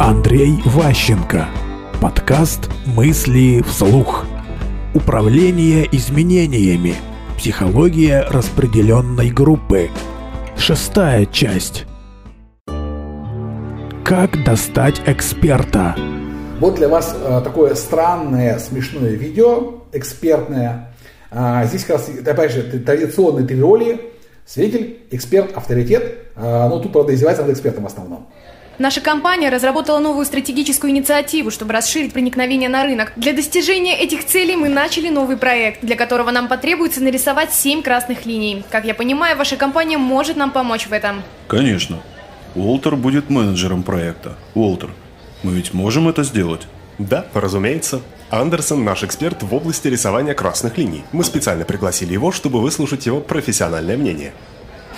Андрей Ващенко. Подкаст «Мысли вслух». Управление изменениями. Психология распределенной группы. Шестая часть. Как достать эксперта? Вот для вас э, такое странное, смешное видео, экспертное. А, здесь как раз, опять же, традиционные три роли. Свидетель, эксперт, авторитет. А, ну, тут, правда, издевается над экспертом в основном. Наша компания разработала новую стратегическую инициативу, чтобы расширить проникновение на рынок. Для достижения этих целей мы начали новый проект, для которого нам потребуется нарисовать 7 красных линий. Как я понимаю, ваша компания может нам помочь в этом. Конечно. Уолтер будет менеджером проекта. Уолтер, мы ведь можем это сделать? Да, разумеется. Андерсон – наш эксперт в области рисования красных линий. Мы специально пригласили его, чтобы выслушать его профессиональное мнение.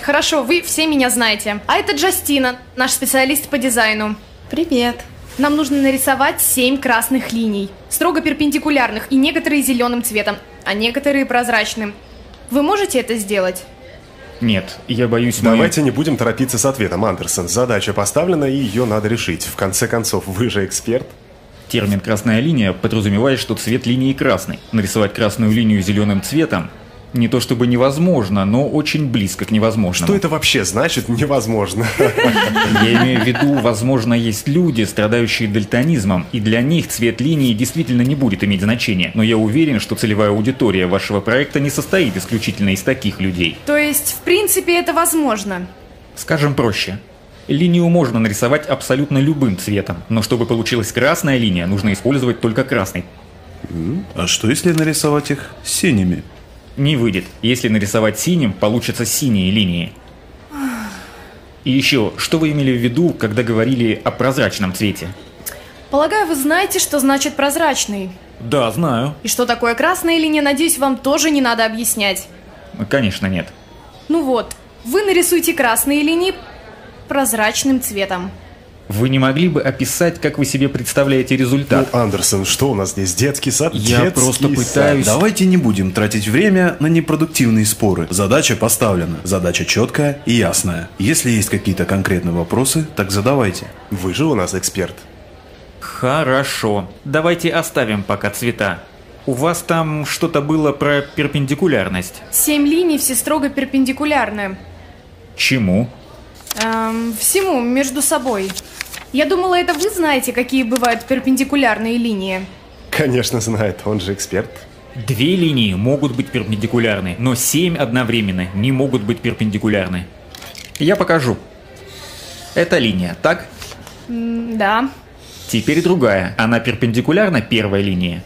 Хорошо, вы все меня знаете. А это Джастина, наш специалист по дизайну. Привет. Нам нужно нарисовать семь красных линий, строго перпендикулярных, и некоторые зеленым цветом, а некоторые прозрачным. Вы можете это сделать? Нет, я боюсь, мы... Давайте не будем торопиться с ответом, Андерсон. Задача поставлена, и ее надо решить. В конце концов, вы же эксперт. Термин «красная линия» подразумевает, что цвет линии красный. Нарисовать красную линию зеленым цветом не то чтобы невозможно, но очень близко к невозможному. Что это вообще значит невозможно? Я имею в виду, возможно, есть люди, страдающие дальтонизмом, и для них цвет линии действительно не будет иметь значения. Но я уверен, что целевая аудитория вашего проекта не состоит исключительно из таких людей. То есть, в принципе, это возможно? Скажем проще. Линию можно нарисовать абсолютно любым цветом, но чтобы получилась красная линия, нужно использовать только красный. А что если нарисовать их синими? Не выйдет. Если нарисовать синим, получатся синие линии. И еще, что вы имели в виду, когда говорили о прозрачном цвете? Полагаю, вы знаете, что значит прозрачный. Да, знаю. И что такое красная линия, надеюсь, вам тоже не надо объяснять. Конечно, нет. Ну вот, вы нарисуйте красные линии прозрачным цветом. Вы не могли бы описать, как вы себе представляете результат? Ну, Андерсон, что у нас здесь? Детский сад? Я Детский просто сад. пытаюсь... Давайте не будем тратить время на непродуктивные споры. Задача поставлена. Задача четкая и ясная. Если есть какие-то конкретные вопросы, так задавайте. Вы же у нас эксперт. Хорошо. Давайте оставим пока цвета. У вас там что-то было про перпендикулярность. Семь линий все строго перпендикулярны. Чему? Эм, всему между собой. Я думала, это вы знаете, какие бывают перпендикулярные линии. Конечно знает, он же эксперт. Две линии могут быть перпендикулярны, но семь одновременно не могут быть перпендикулярны. Я покажу. Это линия, так? М, Да. Теперь другая. Она перпендикулярна первой линии?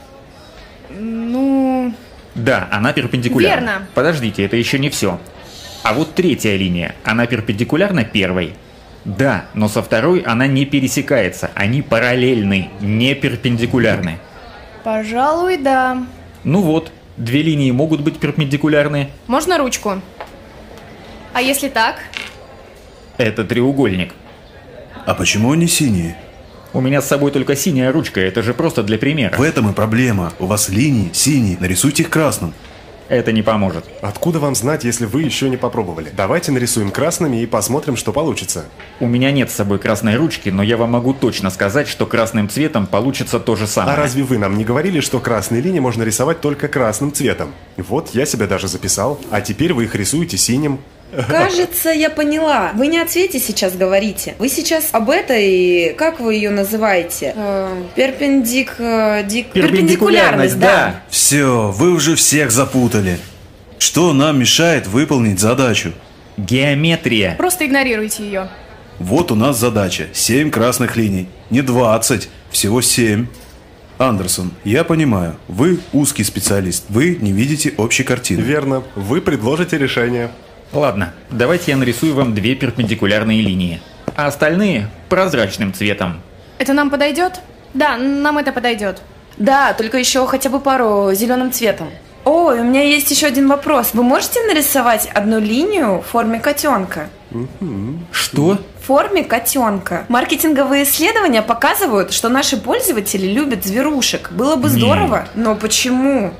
Ну, Да, она перпендикулярна. Верно. Подождите, это еще не все. А вот третья линия, она перпендикулярна первой? Да, но со второй она не пересекается. Они параллельны, не перпендикулярны. пожалуй, да. Ну вот, две линии могут быть перпендикулярны. Можно ручку? А если так? Это треугольник. А почему они синие? У меня с собой только синяя ручка, это же просто для примера. В этом и проблема. У вас линии синие, нарисуйте их красным. Это не поможет. Откуда вам знать, если вы еще не попробовали? Давайте нарисуем красными и посмотрим, что получится. У меня нет с собой красной ручки, но я вам могу точно сказать, что красным цветом получится то же самое. А разве вы нам не говорили, что красные линии можно рисовать только красным цветом? Вот, я себя даже записал. А теперь вы их рисуете синим. Кажется, я поняла. Вы не о цвете сейчас говорите. Вы сейчас об этой, как вы ее называете? Э, перпендик... э, дик- Перпендикулярность, да. Все, вы уже всех запутали. Что нам мешает выполнить задачу? Геометрия. Просто игнорируйте ее. Вот у нас задача. 7 красных линий. Не 20, всего 7. Андерсон, я понимаю, вы узкий специалист, вы не видите общей картины. Верно. Вы предложите решение. Ладно, давайте я нарисую вам две перпендикулярные линии. А остальные прозрачным цветом. Это нам подойдет? Да, нам это подойдет. Да, только еще хотя бы пару зеленым цветом. Ой, у меня есть еще один вопрос. Вы можете нарисовать одну линию в форме котенка? Что? В форме котенка. Маркетинговые исследования показывают, что наши пользователи любят зверушек. Было бы Не. здорово, но почему?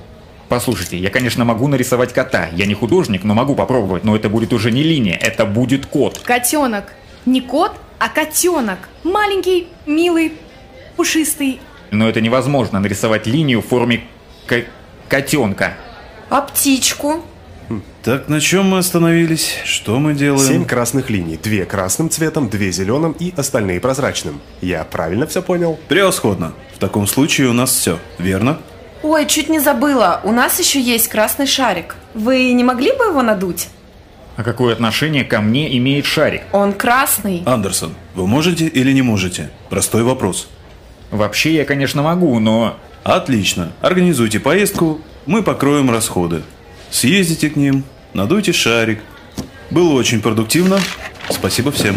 Послушайте, я, конечно, могу нарисовать кота. Я не художник, но могу попробовать. Но это будет уже не линия, это будет кот. Котенок. Не кот, а котенок. Маленький, милый, пушистый. Но это невозможно нарисовать линию в форме ко- котенка. А птичку? Так, на чем мы остановились? Что мы делаем? Семь красных линий. Две красным цветом, две зеленым и остальные прозрачным. Я правильно все понял? Превосходно. В таком случае у нас все, верно? Ой, чуть не забыла. У нас еще есть красный шарик. Вы не могли бы его надуть? А какое отношение ко мне имеет шарик? Он красный. Андерсон, вы можете или не можете? Простой вопрос. Вообще я, конечно, могу, но... Отлично. Организуйте поездку, мы покроем расходы. Съездите к ним, надуйте шарик. Было очень продуктивно. Спасибо всем.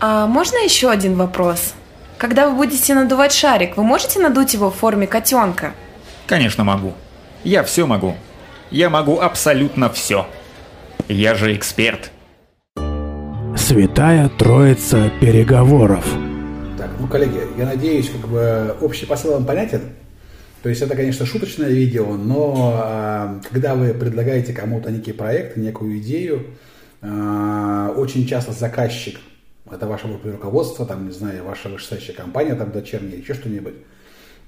А можно еще один вопрос? Когда вы будете надувать шарик, вы можете надуть его в форме котенка? Конечно, могу. Я все могу. Я могу абсолютно все. Я же эксперт. Святая Троица переговоров. Так, ну, коллеги, я надеюсь, как бы общий посыл вам понятен. То есть это, конечно, шуточное видео, но а, когда вы предлагаете кому-то некий проект, некую идею, а, очень часто заказчик, это ваше руководство, там, не знаю, ваша вышестоящая компания, там, дочерняя, еще что-нибудь,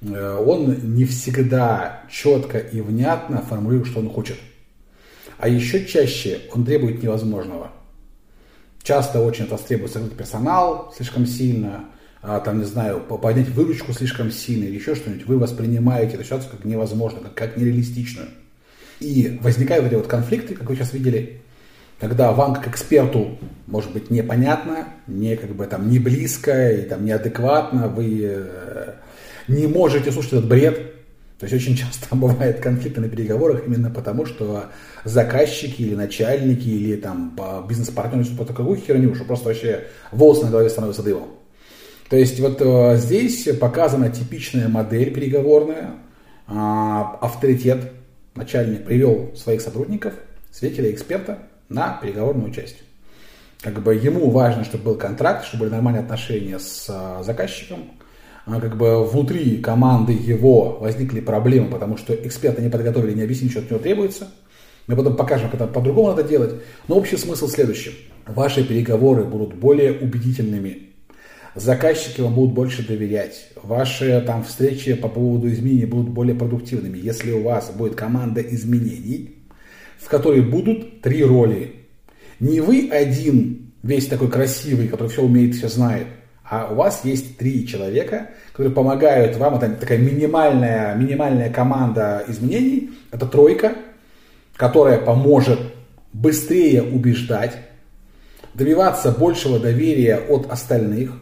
э, он не всегда четко и внятно формулирует, что он хочет. А еще чаще он требует невозможного. Часто очень это требует закрыть персонал слишком сильно, а, там, не знаю, по- поднять выручку слишком сильно или еще что-нибудь. Вы воспринимаете эту ситуацию как невозможно, как, как нереалистичную. И возникают вот эти вот конфликты, как вы сейчас видели, когда вам как эксперту может быть непонятно, не как бы там не близко и там неадекватно, вы э, не можете слушать этот бред. То есть очень часто бывают конфликты на переговорах именно потому, что заказчики или начальники или там бизнес-партнеры несут просто какую херню, что просто вообще волосы на голове становятся дымом. То есть вот э, здесь показана типичная модель переговорная. А, авторитет начальник привел своих сотрудников, свидетеля, эксперта на переговорную часть. Как бы ему важно, чтобы был контракт, чтобы были нормальные отношения с а, заказчиком. А, как бы внутри команды его возникли проблемы, потому что эксперты не подготовили, не объяснили, что от него требуется. Мы потом покажем, как это по-другому надо делать. Но общий смысл следующий. Ваши переговоры будут более убедительными. Заказчики вам будут больше доверять. Ваши там встречи по поводу изменений будут более продуктивными. Если у вас будет команда изменений, в которой будут три роли. Не вы один, весь такой красивый, который все умеет, все знает, а у вас есть три человека, которые помогают вам. Это такая минимальная, минимальная команда изменений. Это тройка, которая поможет быстрее убеждать, добиваться большего доверия от остальных,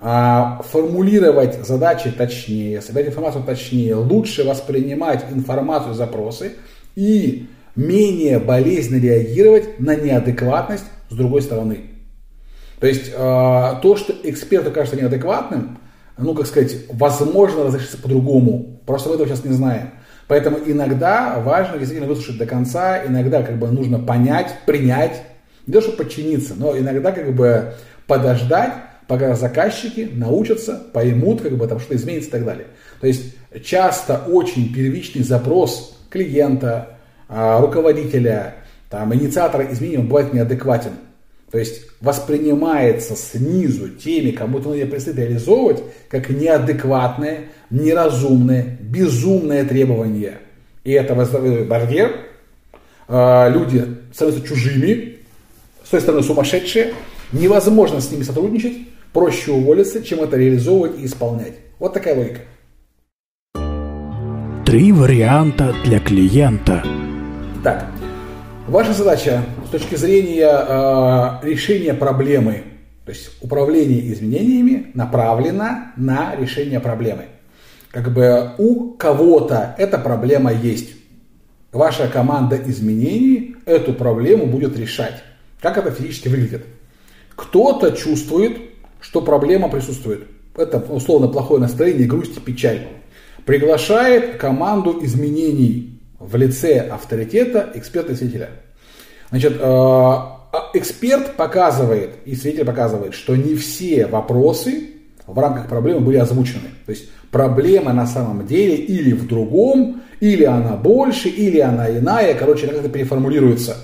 а, формулировать задачи точнее, собирать информацию точнее, лучше воспринимать информацию, запросы и менее болезненно реагировать на неадекватность с другой стороны. То есть э, то, что эксперту кажется неадекватным, ну, как сказать, возможно разрешится по-другому. Просто мы этого сейчас не знаем. Поэтому иногда важно действительно выслушать до конца, иногда как бы нужно понять, принять, не то, чтобы подчиниться, но иногда как бы подождать, пока заказчики научатся, поймут, как бы там что изменится и так далее. То есть часто очень первичный запрос клиента, руководителя, там, инициатора изменений, он бывает неадекватен. То есть воспринимается снизу теми, кому это предстоит реализовывать, как неадекватное, неразумное, безумное требование. И это вызывает барьер. А, Люди становятся чужими, с той стороны сумасшедшие. Невозможно с ними сотрудничать. Проще уволиться, чем это реализовывать и исполнять. Вот такая логика. Три варианта для клиента. Так, ваша задача с точки зрения э, решения проблемы, то есть управление изменениями, направлена на решение проблемы. Как бы у кого-то эта проблема есть. Ваша команда изменений эту проблему будет решать. Как это физически выглядит? Кто-то чувствует, что проблема присутствует. Это условно плохое настроение, грусть и печаль. Приглашает команду изменений в лице авторитета эксперта и свидетеля. Значит, э, а эксперт показывает, и свидетель показывает, что не все вопросы в рамках проблемы были озвучены. То есть проблема на самом деле или в другом, или она больше, или она иная. Короче, как это переформулируется.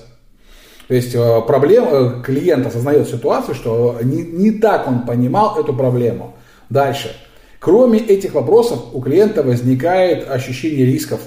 То есть э, проблема, э, клиент осознает ситуацию, что не, не так он понимал эту проблему. Дальше. Кроме этих вопросов у клиента возникает ощущение рисков.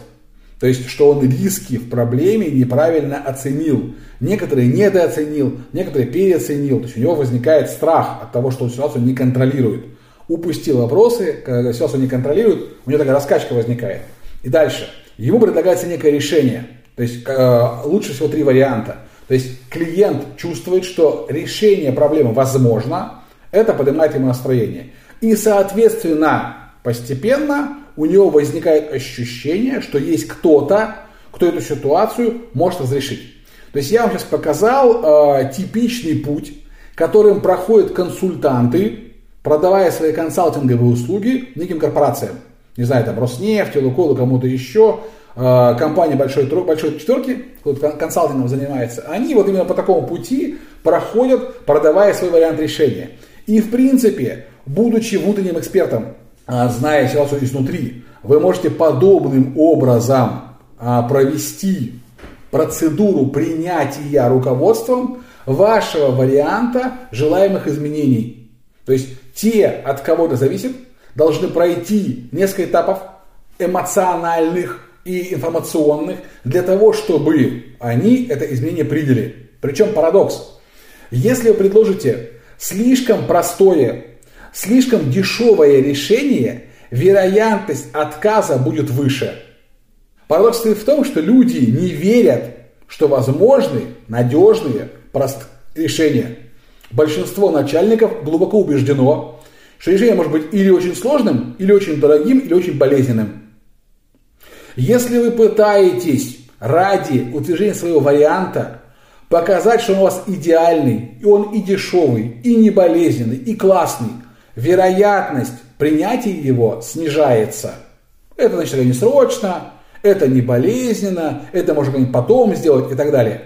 То есть, что он риски в проблеме неправильно оценил. Некоторые недооценил, некоторые переоценил. То есть, у него возникает страх от того, что он ситуацию не контролирует. Упустил вопросы, когда ситуацию не контролирует, у него такая раскачка возникает. И дальше. Ему предлагается некое решение. То есть, э, лучше всего три варианта. То есть, клиент чувствует, что решение проблемы возможно, это поднимает ему настроение. И, соответственно, постепенно у него возникает ощущение, что есть кто-то, кто эту ситуацию может разрешить. То есть я вам сейчас показал э, типичный путь, которым проходят консультанты, продавая свои консалтинговые услуги неким корпорациям. Не знаю, там Роснефть, Лукойл, кому-то еще, э, компания большой, большой четверки, консалтингом занимается, они вот именно по такому пути проходят, продавая свой вариант решения. И в принципе, будучи внутренним экспертом, зная ситуацию изнутри, вы можете подобным образом а, провести процедуру принятия руководством вашего варианта желаемых изменений. То есть те, от кого это зависит, должны пройти несколько этапов эмоциональных и информационных для того, чтобы они это изменение приняли. Причем парадокс. Если вы предложите слишком простое, слишком дешевое решение, вероятность отказа будет выше. Парадокс в том, что люди не верят, что возможны надежные прост... решения. Большинство начальников глубоко убеждено, что решение может быть или очень сложным, или очень дорогим, или очень болезненным. Если вы пытаетесь ради утверждения своего варианта показать, что он у вас идеальный, и он и дешевый, и не болезненный, и классный, вероятность принятия его снижается. Это значит, это не срочно, это не болезненно, это можно как-нибудь потом сделать и так далее.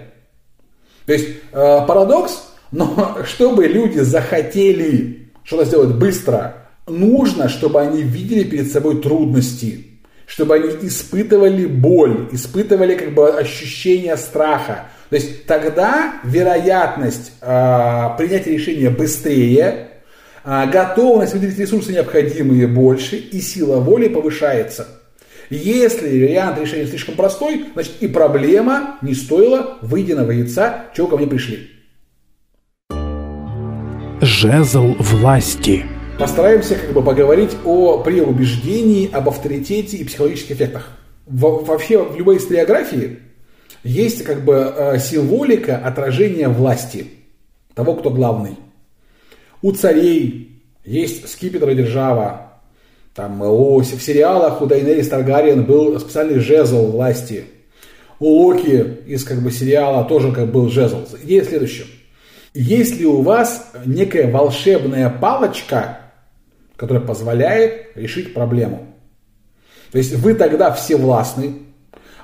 То есть э, парадокс, но чтобы люди захотели что-то сделать быстро, нужно, чтобы они видели перед собой трудности, чтобы они испытывали боль, испытывали как бы ощущение страха, то есть тогда вероятность э, принятия решения быстрее, готовность выделить ресурсы необходимые больше и сила воли повышается. Если вариант решения слишком простой, значит и проблема не стоила выеденного яйца, чего ко мне пришли. Жезл власти. Постараемся как бы поговорить о преубеждении, об авторитете и психологических эффектах. Во, вообще в любой историографии есть как бы э, символика отражения власти, того, кто главный. У царей есть скипетр держава. Там, у, в сериалах у Дайнерис Таргариен был специальный жезл власти. У Локи из как бы сериала тоже как был жезл. Идея в. Есть у вас некая волшебная палочка, которая позволяет решить проблему? То есть вы тогда все властны,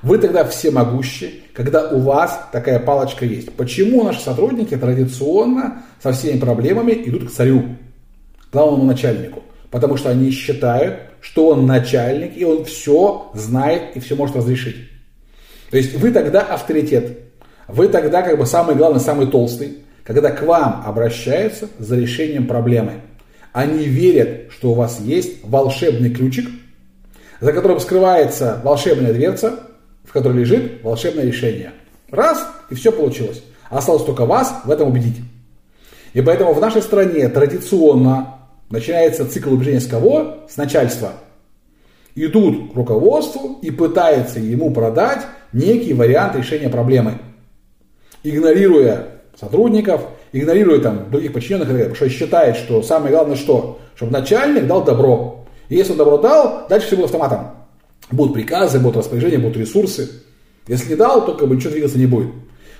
вы тогда всемогущи, когда у вас такая палочка есть. Почему наши сотрудники традиционно со всеми проблемами идут к царю, главному начальнику? Потому что они считают, что он начальник, и он все знает и все может разрешить. То есть вы тогда авторитет. Вы тогда как бы самый главный, самый толстый, когда к вам обращаются за решением проблемы. Они верят, что у вас есть волшебный ключик, за которым скрывается волшебная дверца, в которой лежит волшебное решение. Раз, и все получилось. Осталось только вас в этом убедить. И поэтому в нашей стране традиционно начинается цикл убеждения с кого? С начальства. Идут к руководству и пытаются ему продать некий вариант решения проблемы. Игнорируя сотрудников, игнорируя там других подчиненных, потому что считает, что самое главное что? Чтобы начальник дал добро. И если он добро дал, дальше все будет автоматом. Будут приказы, будут распоряжения, будут ресурсы. Если не дал, то как бы ничего двигаться не будет.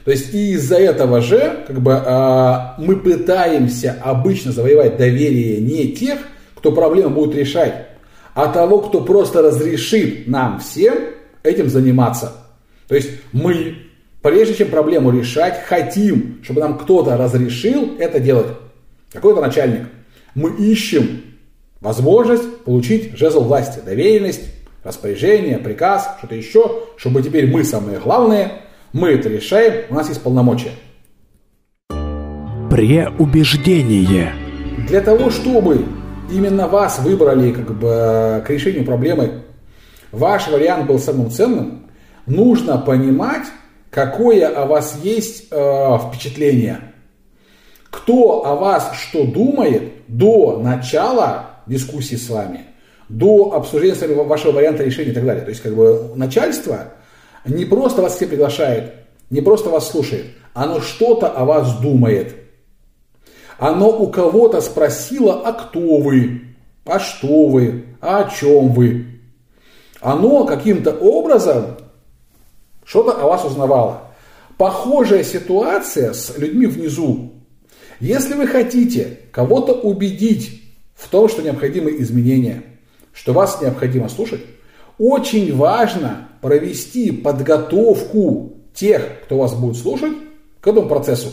То есть и из-за этого же как бы, э, мы пытаемся обычно завоевать доверие не тех, кто проблему будет решать, а того, кто просто разрешит нам всем этим заниматься. То есть мы, прежде чем проблему решать, хотим, чтобы нам кто-то разрешил это делать. Какой-то начальник. Мы ищем возможность получить жезл власти, доверенность, распоряжение, приказ, что-то еще, чтобы теперь мы самые главные, мы это решаем, у нас есть полномочия. Преубеждение. Для того, чтобы именно вас выбрали как бы к решению проблемы, ваш вариант был самым ценным, нужно понимать, какое о вас есть э, впечатление. Кто о вас что думает до начала дискуссии с вами, до обсуждения вашего варианта решения и так далее. То есть как бы начальство не просто вас все приглашает, не просто вас слушает, оно что-то о вас думает. Оно у кого-то спросило, а кто вы, а что вы, а о чем вы. Оно каким-то образом что-то о вас узнавало. Похожая ситуация с людьми внизу. Если вы хотите кого-то убедить в том, что необходимы изменения, что вас необходимо слушать, очень важно провести подготовку тех, кто вас будет слушать, к этому процессу.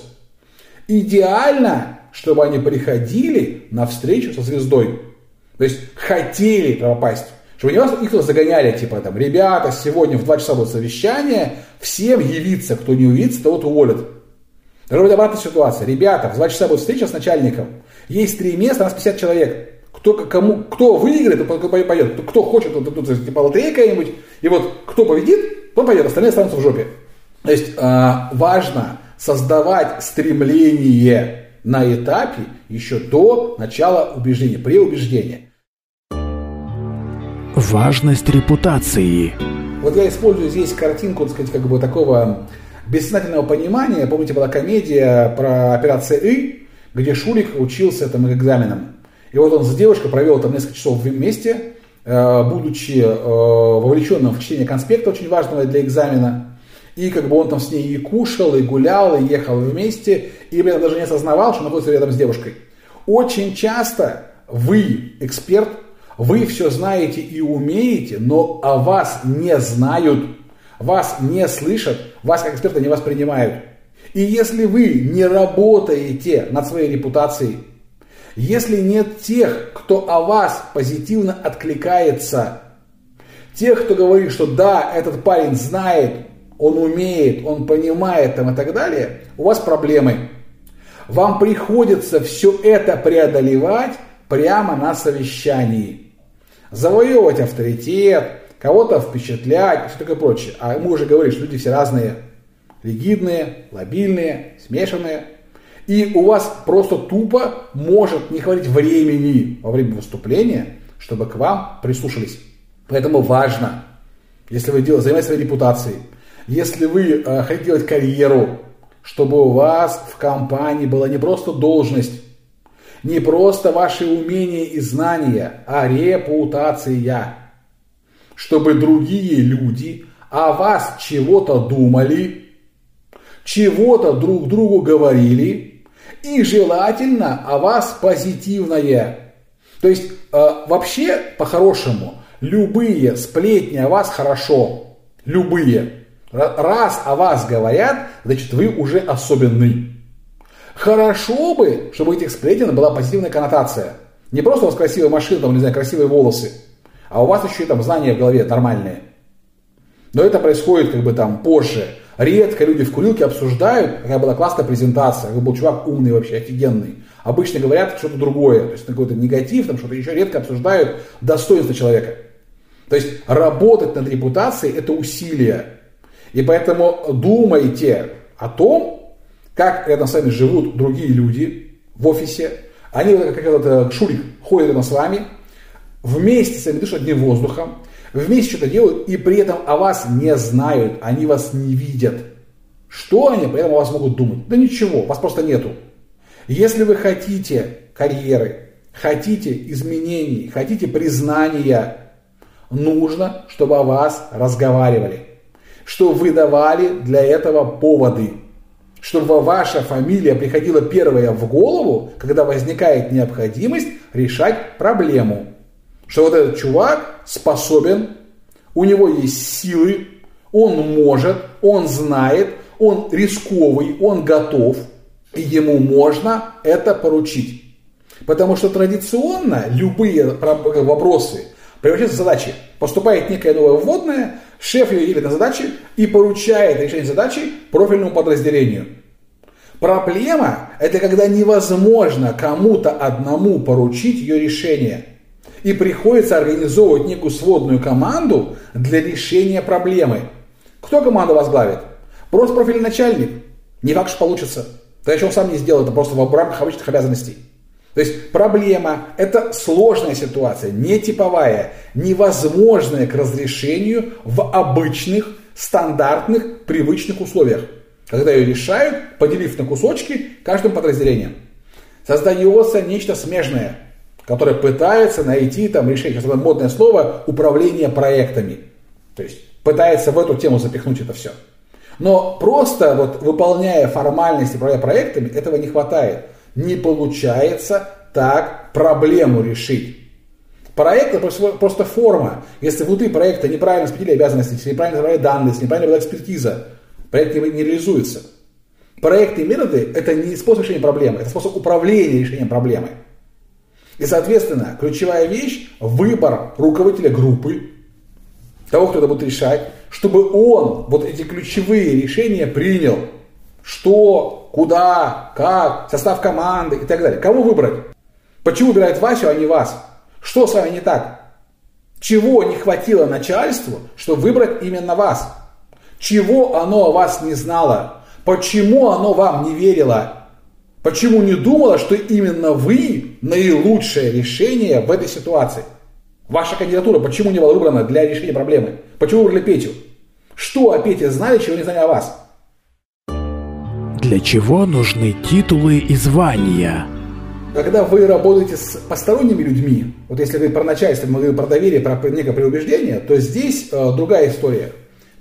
Идеально, чтобы они приходили на встречу со звездой. То есть хотели попасть. Чтобы не вас их загоняли, типа там, ребята, сегодня в 2 часа будет совещание, всем явиться, кто не увидится, того уволят. Должна быть обратная ситуация. Ребята, в 2 часа будет встреча с начальником, есть три места, у нас 50 человек. Кто, кому, кто выиграет, тот пойдет. Кто хочет, тот, тот типа лотерея какая-нибудь. И вот кто победит, тот пойдет, остальные останутся в жопе. То есть э, важно создавать стремление на этапе еще до начала убеждения, преубеждения. Важность репутации. Вот я использую здесь картинку, так сказать, как бы такого бессознательного понимания. Помните, была комедия про операция И, где Шулик учился там экзаменам. И вот он с девушкой провел там несколько часов вместе, э, будучи э, вовлеченным в чтение конспекта, очень важного для экзамена. И как бы он там с ней и кушал, и гулял, и ехал вместе, и при даже не осознавал, что находится рядом с девушкой. Очень часто вы, эксперт, вы все знаете и умеете, но о вас не знают, вас не слышат, вас как эксперта не воспринимают. И если вы не работаете над своей репутацией, если нет тех, кто о вас позитивно откликается, тех, кто говорит, что да, этот парень знает, он умеет, он понимает там и так далее, у вас проблемы. Вам приходится все это преодолевать прямо на совещании. Завоевывать авторитет, кого-то впечатлять, все такое прочее. А мы уже говорили, что люди все разные. Ригидные, лобильные, смешанные. И у вас просто тупо может не хватить времени во время выступления, чтобы к вам прислушались. Поэтому важно, если вы делаете, занимаетесь своей репутацией, если вы э, хотите делать карьеру, чтобы у вас в компании была не просто должность, не просто ваши умения и знания, а репутация. Чтобы другие люди о вас чего-то думали, чего-то друг другу говорили, и желательно о вас позитивное. То есть э, вообще по-хорошему любые сплетни о вас хорошо. Любые. Раз о вас говорят, значит вы уже особенный. Хорошо бы, чтобы у этих сплетен была позитивная коннотация. Не просто у вас красивая машина, там, не знаю, красивые волосы, а у вас еще и там знания в голове нормальные. Но это происходит как бы там позже. Редко люди в курилке обсуждают, какая была классная презентация, какой был чувак умный вообще, офигенный. Обычно говорят что-то другое, то есть какой-то негатив, там что-то еще редко обсуждают достоинство человека. То есть работать над репутацией – это усилие. И поэтому думайте о том, как рядом с вами живут другие люди в офисе. Они, как этот Шурик, ходят рядом с вами, вместе с вами дышат одним воздухом, вместе что-то делают, и при этом о вас не знают, они вас не видят. Что они при этом о вас могут думать? Да ничего, вас просто нету. Если вы хотите карьеры, хотите изменений, хотите признания, нужно, чтобы о вас разговаривали, чтобы вы давали для этого поводы, чтобы ваша фамилия приходила первая в голову, когда возникает необходимость решать проблему. Что вот этот чувак способен, у него есть силы, он может, он знает, он рисковый, он готов, и ему можно это поручить. Потому что традиционно любые вопросы превращаются в задачи. Поступает некая новая вводная, шеф ее делит на задачи и поручает решение задачи профильному подразделению. Проблема – это когда невозможно кому-то одному поручить ее решение. И приходится организовывать некую сводную команду для решения проблемы. Кто команду возглавит? Просто профильный начальник. Не факт, что получится. Да еще он сам не сделал это просто в рамках обычных обязанностей. То есть проблема – это сложная ситуация, не типовая, невозможная к разрешению в обычных, стандартных, привычных условиях. Когда ее решают, поделив на кусочки каждым подразделением. Создается нечто смежное, которое пытается найти там решение, сейчас это модное слово, управление проектами. То есть пытается в эту тему запихнуть это все. Но просто вот выполняя формальности, управляя проектами, этого не хватает не получается так проблему решить. Проект это просто форма. Если внутри проекта неправильно распределили обязанности, если неправильно забрали данные, если неправильно была экспертиза, проект не реализуется. Проекты и методы – это не способ решения проблемы, это способ управления решением проблемы. И, соответственно, ключевая вещь – выбор руководителя группы, того, кто это будет решать, чтобы он вот эти ключевые решения принял. Что, куда, как, состав команды и так далее. Кого выбрать? Почему выбирает Васю, а не вас? Что с вами не так? Чего не хватило начальству, чтобы выбрать именно вас? Чего оно о вас не знало? Почему оно вам не верило? Почему не думало, что именно вы наилучшее решение в этой ситуации? Ваша кандидатура почему не была выбрана для решения проблемы? Почему выбрали Петю? Что о Пете знали, чего не знали о вас? Для чего нужны титулы и звания? Когда вы работаете с посторонними людьми, вот если говорить про начальство, мы говорим про доверие, про некое преубеждение, то здесь э, другая история.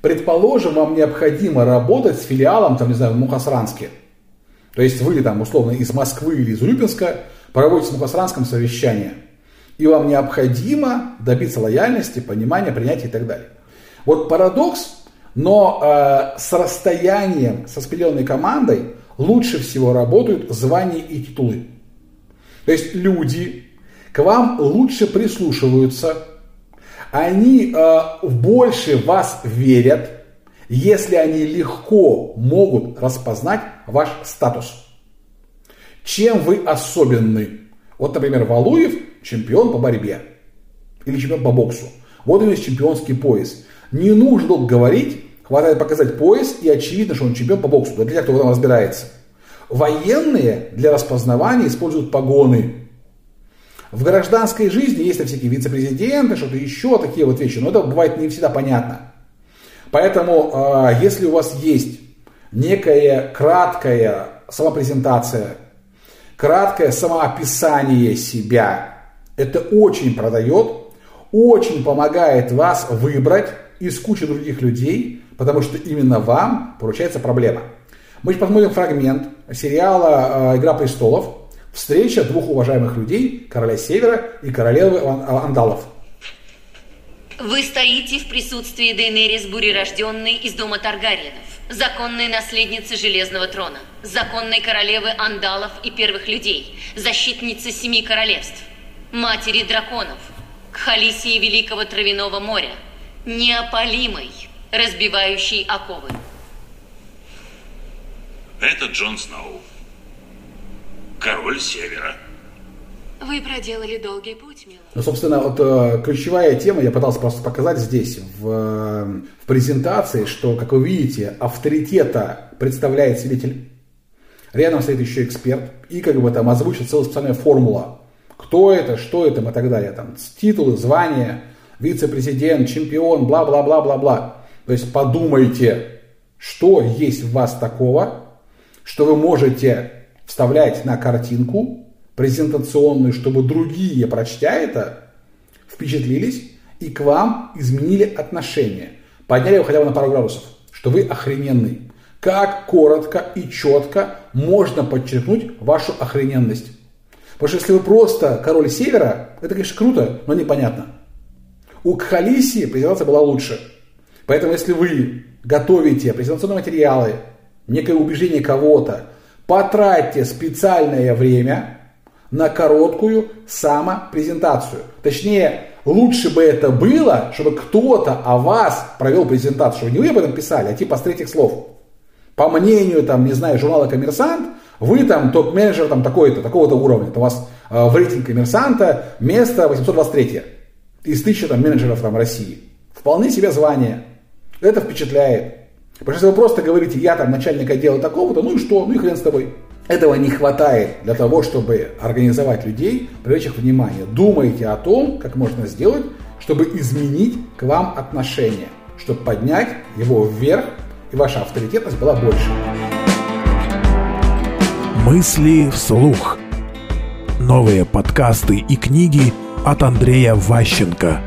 Предположим, вам необходимо работать с филиалом, там, не знаю, в Мухасранске. То есть вы там условно из Москвы или из Урюпинска проводите в Мухасранском совещание. И вам необходимо добиться лояльности, понимания, принятия и так далее. Вот парадокс но э, с расстоянием, с распределенной командой лучше всего работают звания и титулы. То есть люди к вам лучше прислушиваются, они э, больше вас верят, если они легко могут распознать ваш статус. Чем вы особенны? Вот, например, Валуев чемпион по борьбе или чемпион по боксу. Вот у него есть чемпионский пояс. Не нужно говорить, хватает показать пояс, и очевидно, что он чемпион по боксу, для тех, кто в этом разбирается. Военные для распознавания используют погоны. В гражданской жизни есть всякие вице-президенты, что-то еще, такие вот вещи, но это бывает не всегда понятно. Поэтому, а, если у вас есть некая краткая самопрезентация, краткое самоописание себя, это очень продает, очень помогает вас выбрать из кучи других людей, потому что именно вам поручается проблема. Мы посмотрим фрагмент сериала э, «Игра престолов», встреча двух уважаемых людей, короля Севера и королевы Андалов. Вы стоите в присутствии Дейнерис Бурерожденной из дома Таргариенов, законной наследницы Железного Трона, законной королевы Андалов и Первых Людей, защитницы Семи Королевств, матери драконов, Кхалисии Великого Травяного моря, неопалимой, разбивающий оковы. Это Джон Сноу, король Севера. Вы проделали долгий путь, милый. Ну, собственно, вот э, ключевая тема, я пытался просто показать здесь, в, э, в презентации, что, как вы видите, авторитета представляет свидетель. Рядом стоит еще эксперт, и как бы там озвучит целая специальная формула. Кто это, что это и так далее. Там титулы, звания, вице-президент, чемпион, бла-бла-бла-бла-бла. То есть подумайте, что есть в вас такого, что вы можете вставлять на картинку презентационную, чтобы другие, прочтя это, впечатлились и к вам изменили отношение. Подняли его хотя бы на пару градусов, что вы охрененный. Как коротко и четко можно подчеркнуть вашу охрененность. Потому что если вы просто король севера, это, конечно, круто, но непонятно. У Кхалиси презентация была лучше – Поэтому, если вы готовите презентационные материалы, некое убеждение кого-то, потратьте специальное время на короткую самопрезентацию. Точнее, лучше бы это было, чтобы кто-то о вас провел презентацию, не вы об этом писали, а типа с третьих слов. по мнению, там, не знаю, журнала «Коммерсант», вы там топ-менеджер там такой-то, такого-то уровня. Это у вас э, в рейтинге коммерсанта место 823 из тысячи там, менеджеров там, России. Вполне себе звание. Это впечатляет. Потому что если вы просто говорите, я там начальник отдела такого-то, ну и что, ну и хрен с тобой. Этого не хватает для того, чтобы организовать людей, привлечь их внимание. Думайте о том, как можно сделать, чтобы изменить к вам отношение, чтобы поднять его вверх, и ваша авторитетность была больше. Мысли вслух. Новые подкасты и книги от Андрея Ващенко.